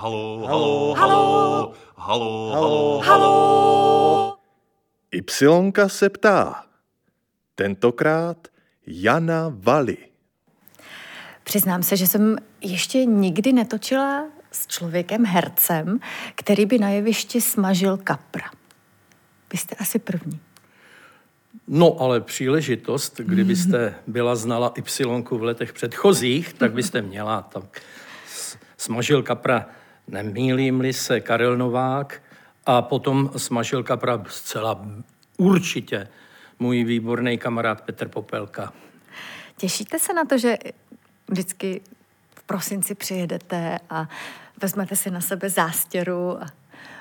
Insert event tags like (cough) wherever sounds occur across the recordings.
Halo, halo, Halo. halo, halo, Halo. halo. Ypsilonka se ptá. Tentokrát Jana Vali. Přiznám se, že jsem ještě nikdy netočila s člověkem hercem, který by na jevišti smažil kapra. Vy jste asi první. No, ale příležitost, kdybyste (laughs) byla znala Y v letech předchozích, tak byste měla. Tak smažil kapra, nemýlím-li se, Karel Novák a potom smažil kapra zcela určitě můj výborný kamarád Petr Popelka. Těšíte se na to, že vždycky v prosinci přijedete a vezmete si na sebe zástěru a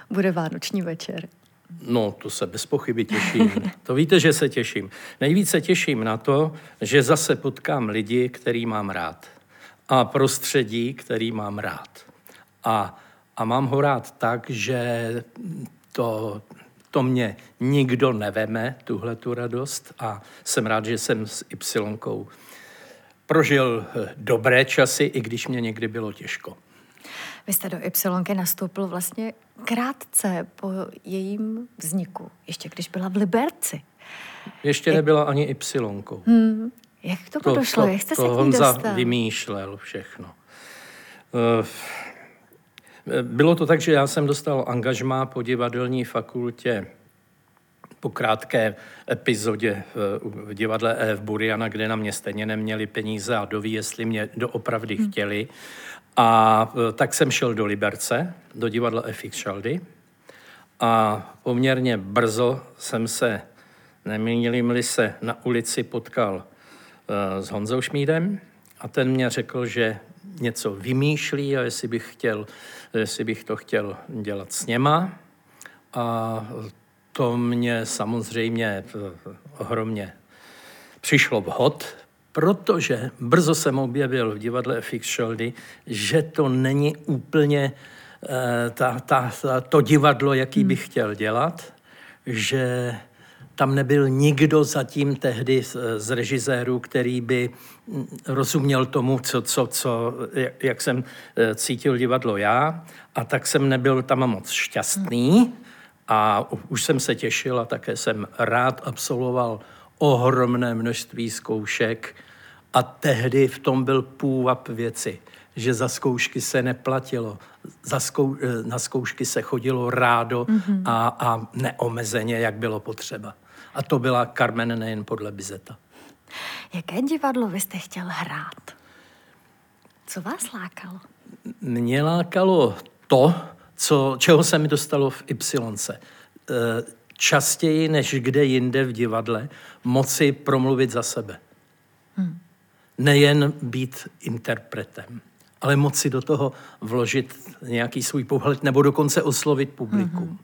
bude vánoční večer? No, to se bez pochyby těším. (laughs) To víte, že se těším. Nejvíce těším na to, že zase potkám lidi, který mám rád. A prostředí, který mám rád. A, a mám ho rád tak, že to, to mě nikdo neveme, tuhle tu radost. A jsem rád, že jsem s Ypsilonkou prožil eh, dobré časy, i když mě někdy bylo těžko. Vy jste do Ypsilonky nastoupil vlastně krátce po jejím vzniku, ještě když byla v Liberci. Ještě nebyla ani Ypsilonkou. Hmm. Jak k tomu To, došlo? to, Jak jste to se k ní Honza dostal? vymýšlel všechno. Eh, Bylo to tak, že já jsem dostal angažmá po divadelní fakultě po krátké epizodě v- v divadle EF Buriana, kde na mě stejně neměli peníze a doví, jestli mě doopravdy Hmm. chtěli. A eh, tak jsem šel do Liberce, do divadla FX Šaldy. A poměrně brzo jsem se, nemýlím-li se, na ulici potkal eh, s Honzou Šmídem a ten mě řekl, že něco vymýšlí a jestli bych, chtěl, jestli bych to chtěl dělat s něma. A to mě samozřejmě ohromně přišlo vhod, protože brzo jsem objevil v divadle FX Šoldy, že to není úplně eh, ta, ta, ta, to divadlo, jaký bych chtěl dělat, že tam nebyl nikdo zatím tehdy z, z režisérů, který by mm, rozuměl tomu, co, co, co, jak- jsem eh, cítil divadlo já. A tak jsem nebyl tam moc šťastný. A už jsem se těšil a také jsem rád absolvoval ohromné množství zkoušek a tehdy v tom byl půvab věci, že za zkoušky se neplatilo, za zkou, eh, na zkoušky se chodilo rádo mm-hmm. a, a neomezeně, jak bylo potřeba. A to byla Carmen nejen podle Bizeta. Jaké divadlo vy jste chtěl hrát? Co vás lákalo? Mě lákalo to, co, čeho se mi dostalo v Ypsilonce. Eh, Častěji než kde jinde v divadle moci promluvit za sebe. Hmm. Nejen být interpretem, ale moci do toho vložit nějaký svůj pohled nebo dokonce oslovit publikum. Hmm.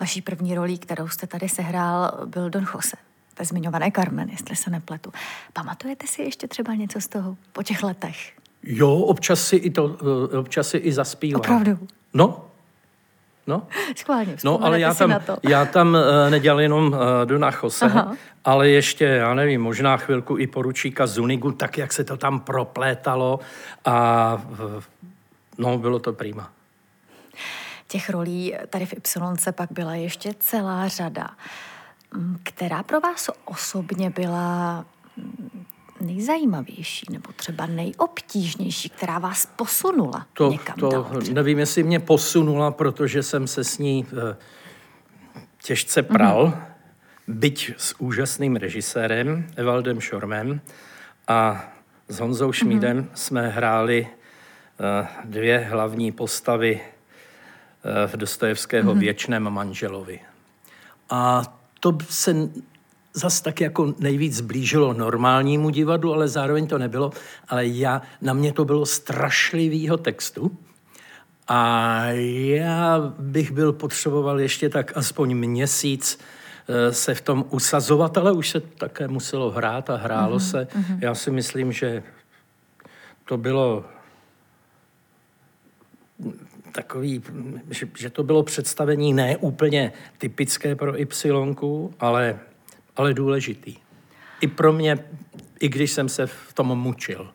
Vaší první rolí, kterou jste tady sehrál, byl Don Jose. Ve zmiňované Carmen, jestli se nepletu. Pamatujete si ještě třeba něco z toho po těch letech? Jo, občas si i, to, eh, občas si i zaspívám. Opravdu? No, no. Schválně, No, ale já tam, já tam uh, nedělal jenom uh, Dona Jose, Aha. ale ještě, já nevím, možná chvilku i poručíka Zunigu, tak jak se to tam proplétalo a uh, no, bylo to prima. Těch rolí tady v Ypsilonce pak byla ještě celá řada. Mm, Která pro vás osobně byla mm, nejzajímavější nebo třeba nejobtížnější, která vás posunula To, někam to dál? třeba? nevím, jestli mě posunula, protože jsem se s ní uh, těžce pral, mm-hmm. byť s úžasným režisérem Evaldem Šormem a s Honzou Šmídem mm-hmm. jsme hráli uh, dvě hlavní postavy v Dostojevského mm-hmm. věčném manželovi. A to se zas tak jako nejvíc blížilo normálnímu divadlu, ale zároveň to nebylo. Ale já, na mě to bylo strašlivýho textu. A já bych byl potřeboval ještě tak aspoň měsíc eh, se v tom usazovat, ale už se také muselo hrát a hrálo mm-hmm. se. Já si myslím, že to bylo takový, že, že to bylo představení ne úplně typické pro Y, ale, ale důležitý. I pro mě, i když jsem se v tom mučil.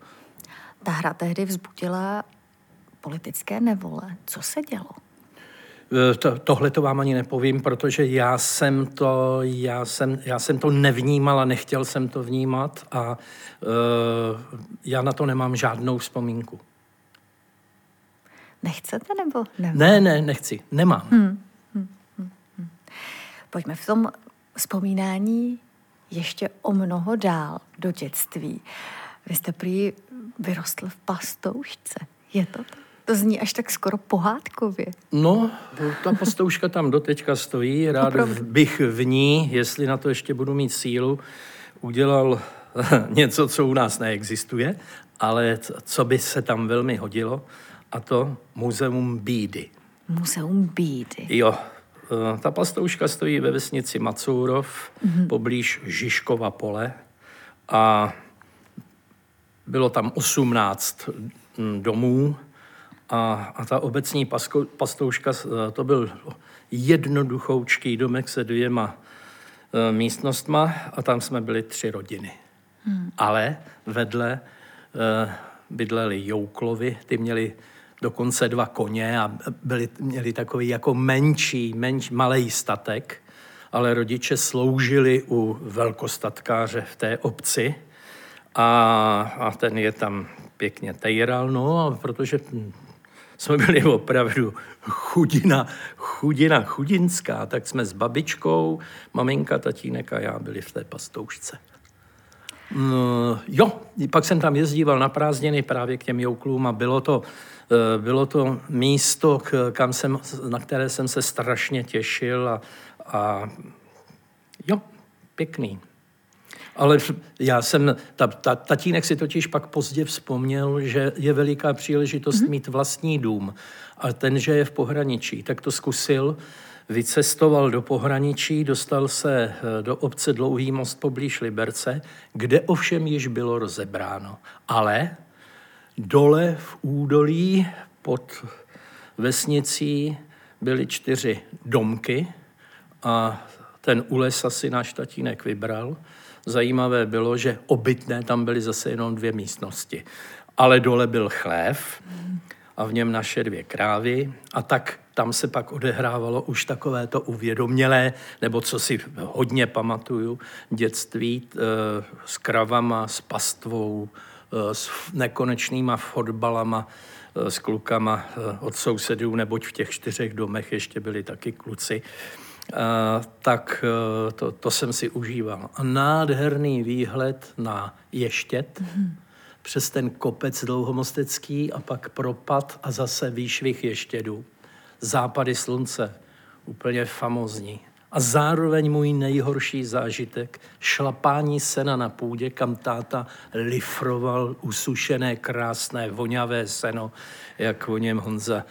Ta hra tehdy vzbudila politické nevole. Co se dělo? Eh, to, tohle to vám ani nepovím, protože já jsem to, já jsem, já jsem to nevnímal a nechtěl jsem to vnímat a uh, já na to nemám žádnou vzpomínku. Nechcete nebo ne? Ne, ne, nechci, nemám. Hmm. Hmm, hmm, hmm. Pojďme v tom vzpomínání ještě o mnoho dál do dětství. Vy jste prý vyrostl v pastoušce. Je to tak? To zní až tak skoro pohádkově. No, ta pastouška tam doteďka stojí. Rád Opravdu. bych v ní, jestli na to ještě budu mít sílu, udělal (laughs) něco, co u nás neexistuje, ale co by se tam velmi hodilo, a to Muzeum bídy. Muzeum bídy. Jo, eh, ta pastouška stojí ve vesnici Macourov, mm-hmm. poblíž Žižkova pole a bylo tam 18 mm, domů a, a ta obecní pasko, pastouška, eh, to byl jednoduchoučký domek se dvěma e, místnostma a tam jsme byli tři rodiny. Hmm. Ale vedle e, bydleli Jouklovi, ty měli dokonce dva koně a byli, měli takový jako menší, menší, malý statek, ale rodiče sloužili u velkostatkáře v té obci a, a ten je tam pěkně tejral, no, a protože jsme byli opravdu chudina, chudina chudinská, tak jsme s babičkou, maminka, tatínek a já byli v té pastoušce. No, jo, pak jsem tam jezdíval na prázdniny právě k těm jouklům a bylo to, eh, bylo to místo, kam jsem, na které jsem se strašně těšil a, a jo, pěkný. Ale já jsem, ta, ta, tatínek si totiž pak pozdě vzpomněl, že je veliká příležitost mm-hmm. mít vlastní dům. A ten, že je v pohraničí, tak to zkusil, vycestoval do pohraničí, dostal se eh, do obce Dlouhý most poblíž Liberce, kde ovšem již bylo rozebráno. Ale dole v údolí pod vesnicí byly čtyři domky a ten úles si náš tatínek vybral – Zajímavé bylo, že obytné tam byly zase jenom dvě místnosti. Ale dole byl chlév a v něm naše dvě krávy a tak tam se pak odehrávalo už takové to uvědomělé, nebo co si hodně pamatuju, dětství e, s kravama, s pastvou, e, s nekonečnýma fotbalama, e, s klukama od sousedů, neboť v těch čtyřech domech ještě byli taky kluci. Eh, tak eh, to, to jsem si užíval. A nádherný výhled na Ještět, mm-hmm. Přes ten kopec dlouhomostecký a pak propad a zase výšvih Ještědu. Západy slunce, úplně famozní. A zároveň můj nejhorší zážitek, šlapání sena na půdě, kam táta lifroval usušené, krásné, voňavé seno, jak o něm Honza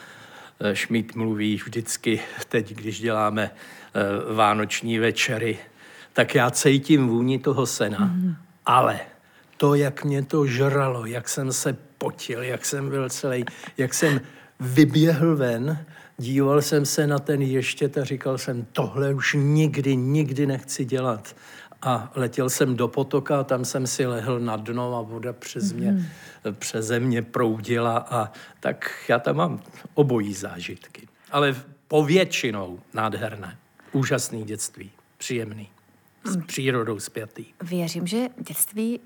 eh, Šmít mluví vždycky teď, když děláme Eh, vánoční večery, tak já cítím vůni toho sena. Mm. Ale to, jak mě to žralo, jak jsem se potil, jak jsem byl celý, jak jsem vyběhl ven, díval jsem se na ten ještět a říkal jsem, tohle už nikdy, nikdy nechci dělat. A letěl jsem do potoka, tam jsem si lehl na dno a voda přes mě, mm-hmm. přeze mě proudila a tak já tam mám obojí zážitky. Ale povětšinou nádherné. Úžasný dětství, příjemný, s mm. přírodou zpětý. Věřím, že dětství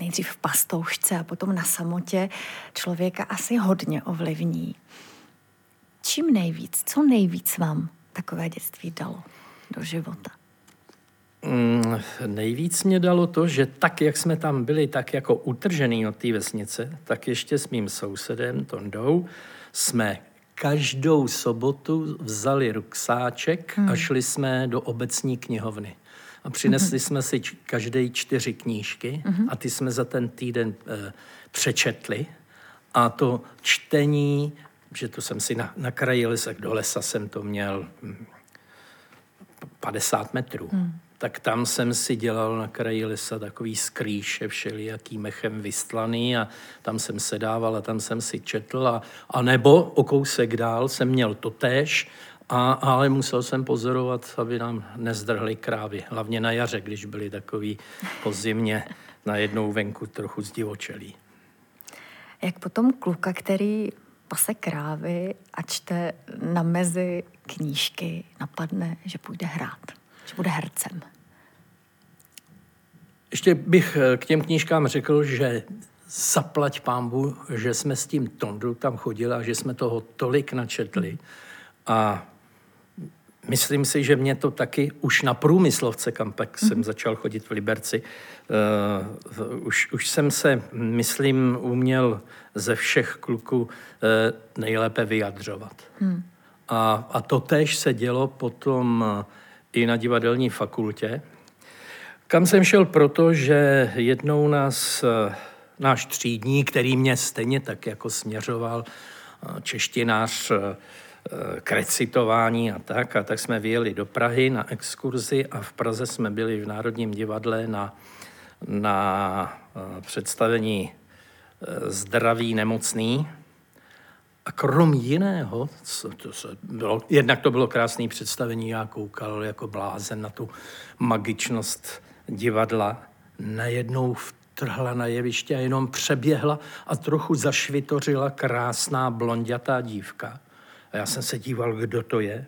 nejdřív v pastoušce a potom na samotě člověka asi hodně ovlivní. Čím nejvíc, co nejvíc vám takové dětství dalo do života? Mm, nejvíc mě dalo to, že tak, jak jsme tam byli tak jako utržený od té vesnice, tak ještě s mým sousedem Tondou jsme každou sobotu vzali ruksáček hmm. a šli jsme do obecní knihovny. A přinesli hmm. jsme si každý čtyři knížky hmm. a ty jsme za ten týden e, přečetli. A to čtení, že to jsem si na, na kraji lesa, do lesa jsem to měl 50 hm, metrů. Hmm tak tam jsem si dělal na kraji lesa takový skrýše všelijaký mechem vystlaný a tam jsem sedával a tam jsem si četl a, a nebo o kousek dál jsem měl totéž, a, ale musel jsem pozorovat, aby nám nezdrhly krávy, hlavně na jaře, když byly takový po zimě najednou venku trochu zdivočelí. Jak potom kluka, který pase krávy a čte na mezi knížky, napadne, že půjde hrát, že bude hercem. Ještě bych eh, k těm knížkám řekl, že zaplať pámbu, že jsme s tím Tondou tam chodili a že jsme toho tolik načetli. A myslím si, že mě to taky už na průmyslovce, kam pak jsem mm-hmm. začal chodit v Liberci, uh, už, už jsem se, myslím, uměl ze všech kluků uh, nejlépe vyjadřovat. Mm. A, a to tež se dělo potom uh, i na divadelní fakultě, kam jsem šel proto, že jednou nás náš třídní, který mě stejně tak jako směřoval, češtinář eh, k recitování a tak. A tak jsme vyjeli do Prahy na exkurzi a v Praze jsme byli v Národním divadle na, na eh, představení eh, Zdraví nemocný. A krom jiného, co to se bylo, jednak to bylo krásné představení, já koukal jako blázen na tu magičnost divadla. Najednou v trhla na jeviště a jenom přeběhla a trochu zašvitořila krásná blondětá dívka. A já jsem se díval, kdo to je.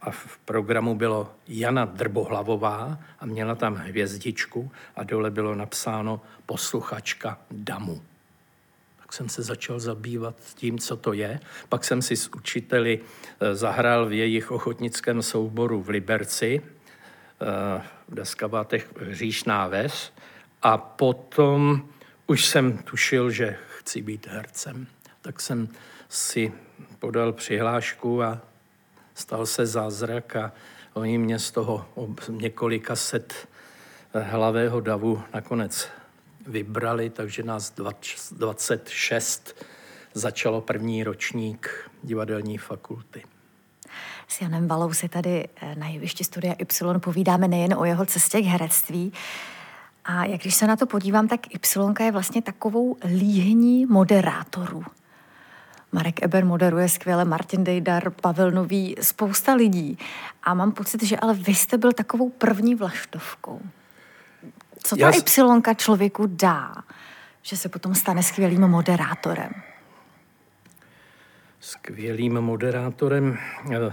A v programu bylo Jana Drbohlavová a měla tam hvězdičku a dole bylo napsáno posluchačka Damu. Tak jsem se začal zabývat tím, co to je. Pak jsem si s učiteli eh, zahrál v jejich ochotnickém souboru v Liberci, eh, v Deskabátech Říšná ves. A potom už jsem tušil, že chci být hercem. Tak jsem si podal přihlášku a stal se zázrak a oni mě z toho několika set hlavého davu nakonec vybrali, takže nás 26 začalo první ročník divadelní fakulty. S Janem Valou si tady eh, na jevišti Studia Y povídáme nejen o jeho cestě k herectví, a jak když se na to podívám, tak Y je vlastně takovou líhní moderátorů. Marek Eber moderuje skvěle, Martin Dejdar, Pavel Nový, spousta lidí. A mám pocit, že ale vy jste byl takovou první vlaštovkou. Co ta Y člověku dá, že se potom stane skvělým moderátorem? Skvělým moderátorem? Eh,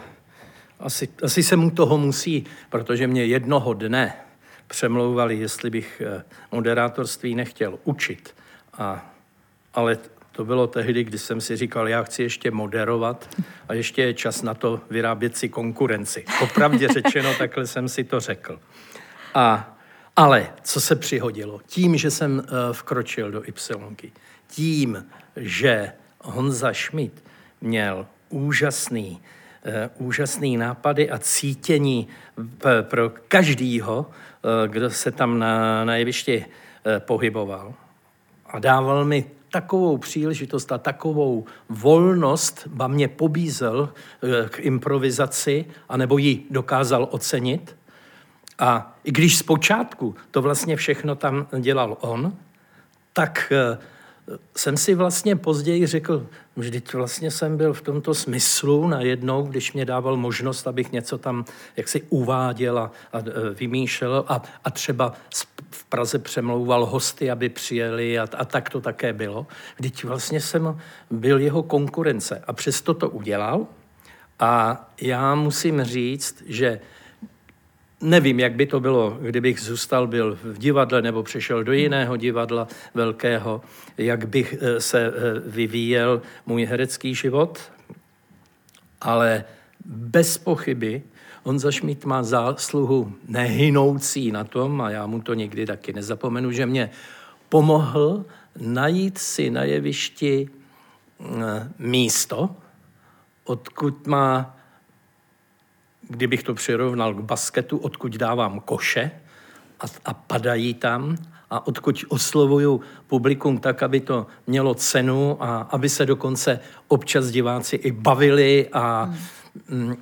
asi, asi se mu toho musí, protože mě jednoho dne přemlouvali, jestli bych eh, moderátorství nechtěl učit. A, ale to bylo tehdy, kdy jsem si říkal, já chci ještě moderovat a ještě je čas na to vyrábět si konkurenci. Opravdě řečeno, takhle jsem si to řekl. A, ale co se přihodilo? Tím, že jsem uh, vkročil do Y, tím, že Honza Schmidt měl úžasný Eh, úžasný nápady a cítění pro každýho, eh, kdo se tam na, na jevišti eh, pohyboval. A dával mi takovou příležitost a takovou volnost, ba mě pobízel k improvizaci, anebo ji dokázal ocenit. A i když zpočátku to vlastně všechno tam dělal on, tak jsem si vlastně později řekl, vždyť vlastně jsem byl v tomto smyslu najednou, když mě dával možnost, abych něco tam jaksi uváděl a, a e, vymýšlel a, a třeba v Praze přemlouval hosty, aby přijeli a, a tak to také bylo. Vždyť vlastně jsem byl jeho konkurence a přesto to udělal a já musím říct, že Nevím, jak by to bylo, kdybych zůstal byl v divadle nebo přešel do jiného divadla velkého, jak bych eh, se eh, vyvíjel můj herecký život, ale bez pochyby Honza Schmidt má zásluhu nehynoucí na tom, a já mu to nikdy taky nezapomenu, že mě pomohl najít si na jevišti eh, místo, odkud má kdybych to přirovnal k basketu, odkud dávám koše a, a padají tam a odkud oslovuju publikum tak, aby to mělo cenu a aby se dokonce občas diváci i bavili a, hmm.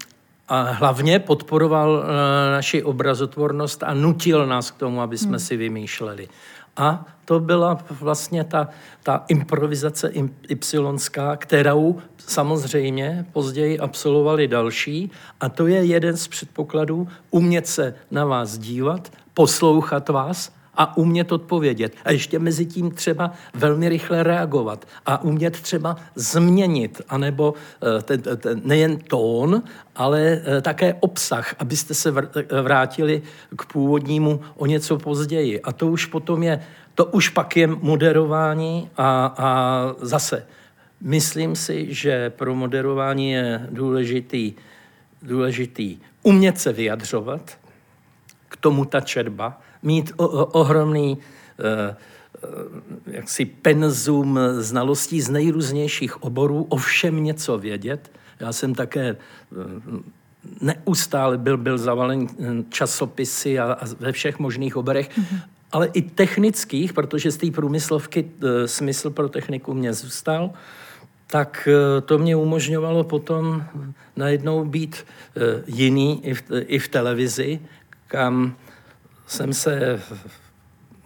A hlavně podporoval eh, naši obrazotvornost a nutil nás k tomu, aby jsme hmm. si vymýšleli. A to byla vlastně ta, ta improvizace ypsilonská, kterou samozřejmě později absolvovali další. A to je jeden z předpokladů umět se na vás dívat, poslouchat vás a umět odpovědět. A ještě mezi tím třeba velmi rychle reagovat a umět třeba změnit, anebo eh, ten, ten, nejen tón, ale eh, také obsah, abyste se vrátili k původnímu o něco později. A to už potom je, to už pak je moderování a, a zase myslím si, že pro moderování je důležitý, důležitý umět se vyjadřovat, k tomu ta četba, mít o, o, ohromný eh, eh, jaksi penzum znalostí z nejrůznějších oborů, o všem něco vědět. Já jsem také eh, neustále byl, byl zavalen časopisy a, a ve všech možných oborech, mm-hmm. ale i technických, protože z té průmyslovky smysl pro techniku mě zůstal tak to mě umožňovalo potom najednou být jiný i v, i v televizi, kam jsem se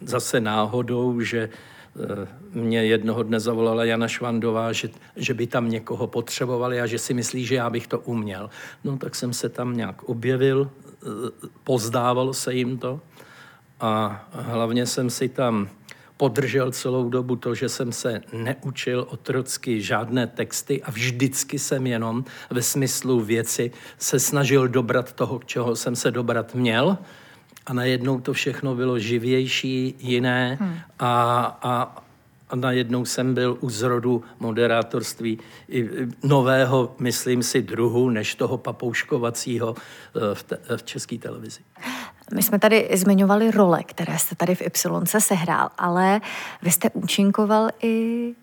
zase náhodou, že eh, mě jednoho dne zavolala Jana Švandová, že, že by tam někoho potřebovali a že si myslí, že já bych to uměl. No tak jsem se tam nějak objevil, eh, pozdávalo se jim to a hlavně jsem si tam podržel celou dobu to, že jsem se neučil otrocky žádné texty a vždycky jsem jenom ve smyslu věci se snažil dobrat toho, čeho jsem se dobrat měl a najednou to všechno bylo živější, jiné hmm. a, a, a najednou jsem byl u zrodu moderátorství i nového, myslím si, druhu, než toho papouškovacího eh, v, te, v české televizi. My jsme tady zmiňovali role, které jste tady v Y sehrál, ale vy jste účinkoval i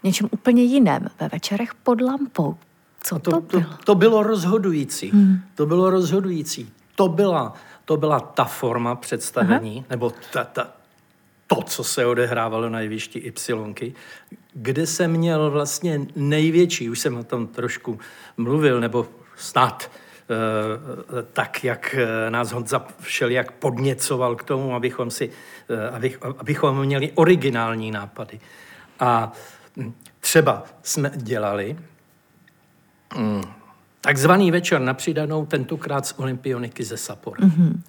v něčem úplně jiném, ve večerech pod lampou. Co to, to bylo? To, to bylo rozhodující. Hmm. To bylo rozhodující. To byla to byla ta forma představení, Aha. nebo ta, ta, to, co se odehrávalo na jevišti Y, kde jsem měl vlastně největší, už jsem o tom trošku mluvil, nebo snad e, tak, jak eh, nás Honza všelijak podněcoval k tomu, abychom, si, e, abych, abychom měli originální nápady. A hm, třeba jsme dělali mm, takzvaný večer na přidanou, tentokrát z olympioniky ze Sapporo. Mm-hmm.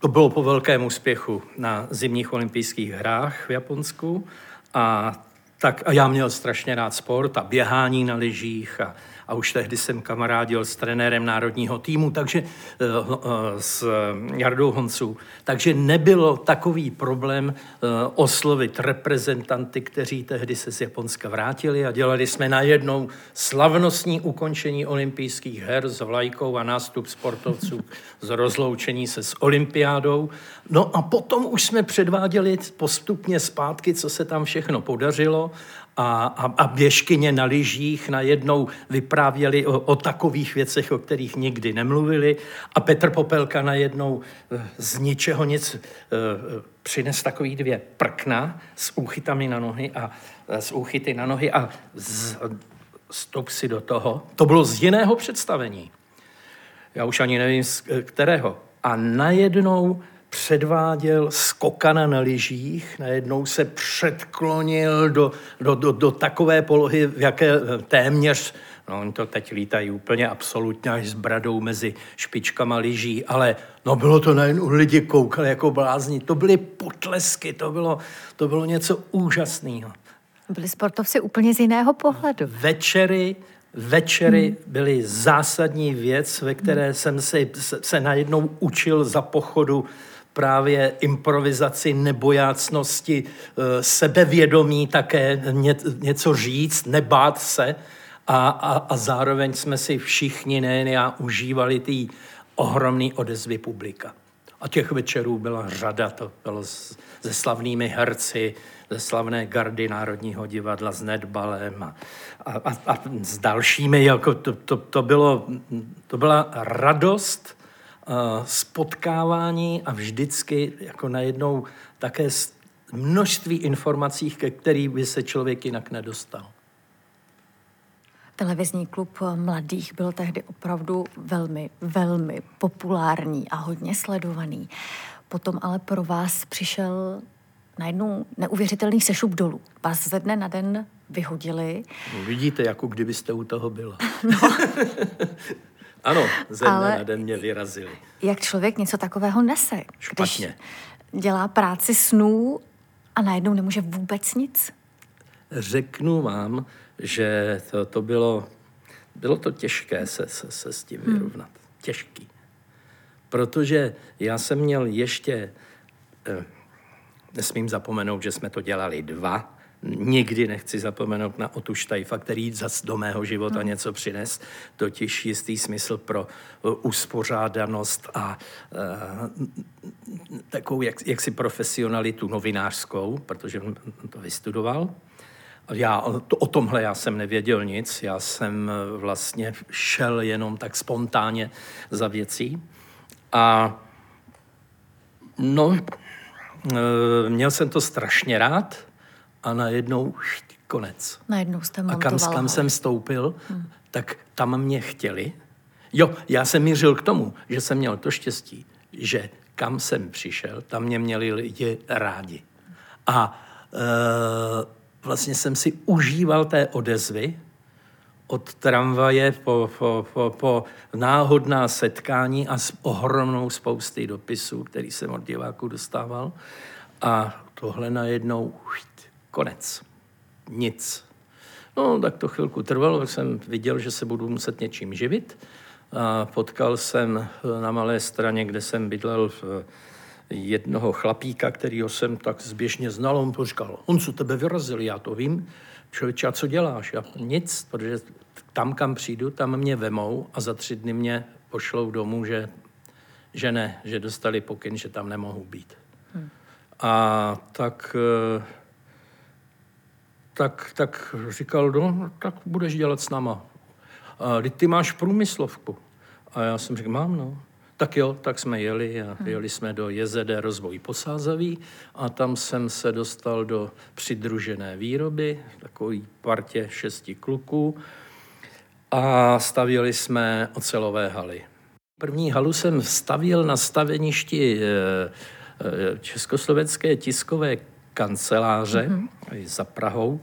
To bylo po velkém úspěchu na zimních olympijských hrách v Japonsku a tak a já měl strašně rád sport a běhání na lyžích a a už tehdy jsem kamarádil s trenérem národního týmu, takže eh, eh, s Jardou Honců. Takže nebylo takový problém eh, oslovit reprezentanty, kteří tehdy se z Japonska vrátili a dělali jsme najednou slavnostní ukončení olympijských her s vlajkou a nástup sportovců (laughs) z rozloučení se s olympiádou. No a potom už jsme předváděli postupně zpátky, co se tam všechno podařilo a, a, a běžkyně na lyžích najednou vyprávěli o, o takových věcech, o kterých nikdy nemluvili a Petr Popelka najednou eh, z ničeho nic uh, přines takový dvě prkna s úchytami na nohy a s úchyty na nohy a z, stop si do toho. To bylo z jiného představení. Já už ani nevím, z kterého. A najednou předváděl skokana na lyžích, najednou se předklonil do, do, do, do takové polohy, v jaké téměř, no oni to teď lítají úplně absolutně až s bradou mezi špičkama lyží, ale no bylo to najednou, lidi koukali jako blázni, to byly potlesky, to bylo, to bylo něco úžasného. Byli sportovci úplně z jiného pohledu. Večery, Večery hmm. byly zásadní věc, ve které jsem se, se, se najednou učil za pochodu právě improvizaci, nebojácnosti, eh, sebevědomí také ně, něco říct, nebát se a, a, a zároveň jsme si všichni, nejen já, užívali ty ohromné odezvy publika. A těch večerů byla řada, to bylo se slavnými herci, ze slavné gardy Národního divadla s Nedbalem a, a, a, a s dalšími. Jako to, to, to, bylo, to byla radost spotkávání a vždycky jako najednou také množství informací, ke kterým by se člověk jinak nedostal. Televizní klub mladých byl tehdy opravdu velmi, velmi populární a hodně sledovaný. Potom ale pro vás přišel najednou neuvěřitelný sešup dolů. Vás ze dne na den vyhodili. No, vidíte, jako kdybyste u toho byla. No. (laughs) Ano, ze dne Ale na den mě vyrazili. Jak člověk něco takového nese? Špatně. Když dělá práci snů a najednou nemůže vůbec nic? Řeknu vám, že to, to bylo, bylo to těžké se, se, se s tím vyrovnat. Těžký. Protože já jsem měl ještě, eh, nesmím zapomenout, že jsme to dělali dva, Nikdy nechci zapomenout na Otu Štajfa, který zas do mého života něco přines, totiž jistý smysl pro uh, uspořádanost a uh, takovou jak, jaksi profesionalitu novinářskou, protože on to vystudoval. Já, to, o tomhle já jsem nevěděl nic, já jsem uh, vlastně šel jenom tak spontánně za věcí. A no, měl jsem to strašně rád, a najednou konec. Najednou jste A kam, kam jsem stoupil, hmm. tak tam mě chtěli. Jo, já jsem mířil k tomu, že jsem měl to štěstí, že kam jsem přišel, tam mě měli lidi rádi. A e, vlastně jsem si užíval té odezvy od tramvaje po, po, po, po náhodná setkání a s ohromnou spousty dopisů, který jsem od diváků dostával. A tohle najednou Konec. Nic. No, tak to chvilku trvalo, jsem viděl, že se budu muset něčím živit. A potkal jsem na malé straně, kde jsem bydlel v jednoho chlapíka, kterýho jsem tak zběžně znal. On to říkal, on co tebe vyrazil, já to vím. Člověče, a co děláš? Já, nic, protože tam, kam přijdu, tam mě vemou a za tři dny mě pošlou domů, že, že ne, že dostali pokyn, že tam nemohu být. Hmm. A tak eh, tak, tak říkal, no, tak budeš dělat s náma. A ty máš průmyslovku. A já jsem řekl, mám, no. Tak jo, tak jsme jeli a hmm. jeli jsme do JZD Rozvoj Posázaví a tam jsem se dostal do přidružené výroby, takový partě šesti kluků a stavili jsme ocelové haly. První halu jsem stavil na staveništi eh, eh, Československé tiskové kanceláře mm-hmm. za Prahou.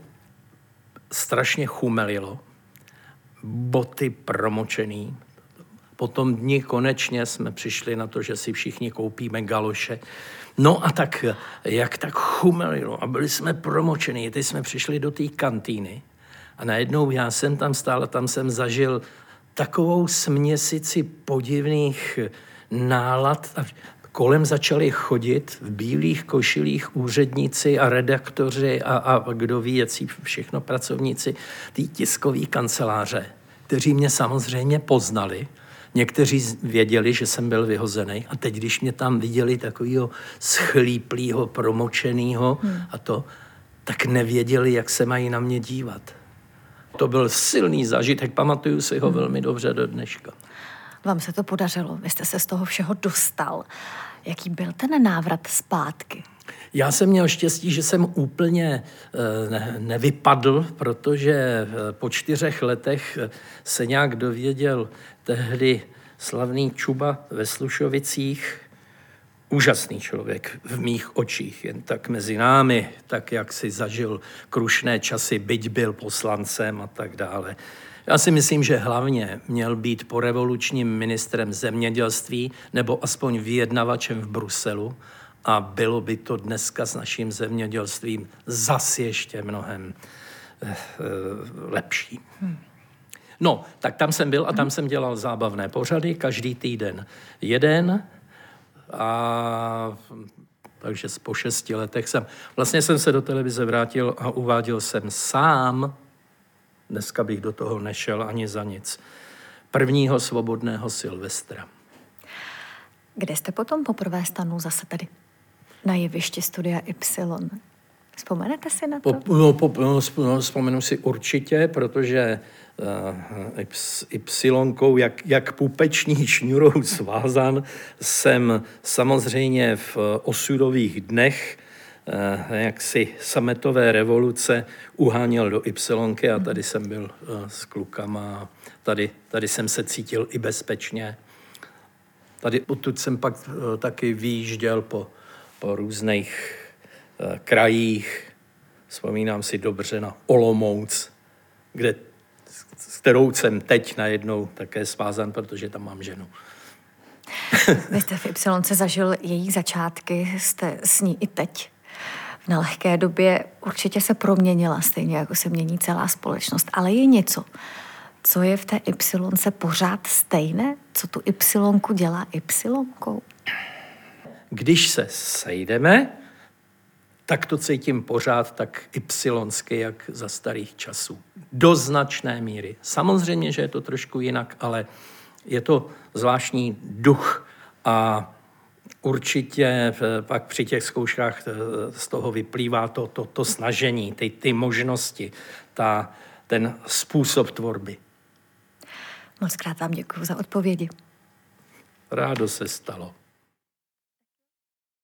Strašně chumelilo. Boty promočený. Po tom dni konečně jsme přišli na to, že si všichni koupíme galoše. No a tak, jak tak chumelilo a byli jsme promočený, teď jsme přišli do té kantýny a najednou já jsem tam stál a tam jsem zažil takovou směsici podivných nálad a kolem začali chodit v bílých košilích úředníci a redaktoři a, a kdo ví, jaký všechno pracovníci té tiskové kanceláře, kteří mě samozřejmě poznali. Někteří věděli, že jsem byl vyhozený a teď, když mě tam viděli takového schlíplého, promočeného hmm. a to, tak nevěděli, jak se mají na mě dívat. To byl silný zážitek, pamatuju si ho hmm. velmi dobře do dneška. Vám se to podařilo, vy jste se z toho všeho dostal. Jaký byl ten návrat zpátky? Já jsem měl štěstí, že jsem úplně eh, ne, nevypadl, protože eh, po čtyřech letech eh, se nějak dověděl tehdy slavný Čuba ve Slušovicích, úžasný člověk v mých očích, jen tak mezi námi, tak jak si zažil krušné časy, byť byl poslancem a tak dále. Já si myslím, že hlavně měl být porevolučním ministrem zemědělství nebo aspoň vyjednavačem v Bruselu a bylo by to dneska s naším zemědělstvím zas ještě mnohem eh, eh, lepší. No, tak tam jsem byl a tam jsem dělal zábavné pořady, každý týden jeden a takže po šesti letech jsem, vlastně jsem se do televize vrátil a uváděl jsem sám Dneska bych do toho nešel ani za nic. Prvního svobodného Silvestra. Kde jste potom poprvé stanul zase tady? Na jevišti Studia Y. Vzpomenete si na to? Po, no, po, no, no, vzpomenu si určitě, protože uh, Y, jak, jak pupeční šňurou (laughs) svázan, jsem samozřejmě v osudových dnech Eh, jaksi sametové revoluce uháněl do Y a tady jsem byl eh, s klukama. Tady, tady jsem se cítil i bezpečně. Tady odtud jsem pak eh, taky výjížděl po, po různých krajích. Vzpomínám si dobře na Olomouc, kde, s kterou jsem teď najednou také svázan, protože tam mám ženu. Vy jste v Y zažil její začátky, jste s ní i teď. Nelehké době určitě se proměnila, stejně jako se mění celá společnost. Ale je něco, co je v té Y pořád stejné? Co tu Y dělá Y? Když se sejdeme, tak to cítím pořád tak ypsilonsky, jak za starých časů. Do značné míry. Samozřejmě, že je to trošku jinak, ale je to zvláštní duch a určitě eh, pak při těch zkouškách eh, z toho vyplývá to, to, to snažení, ty, ty možnosti, ta, ten způsob tvorby. Moc krát vám děkuji za odpovědi. Rádo se stalo.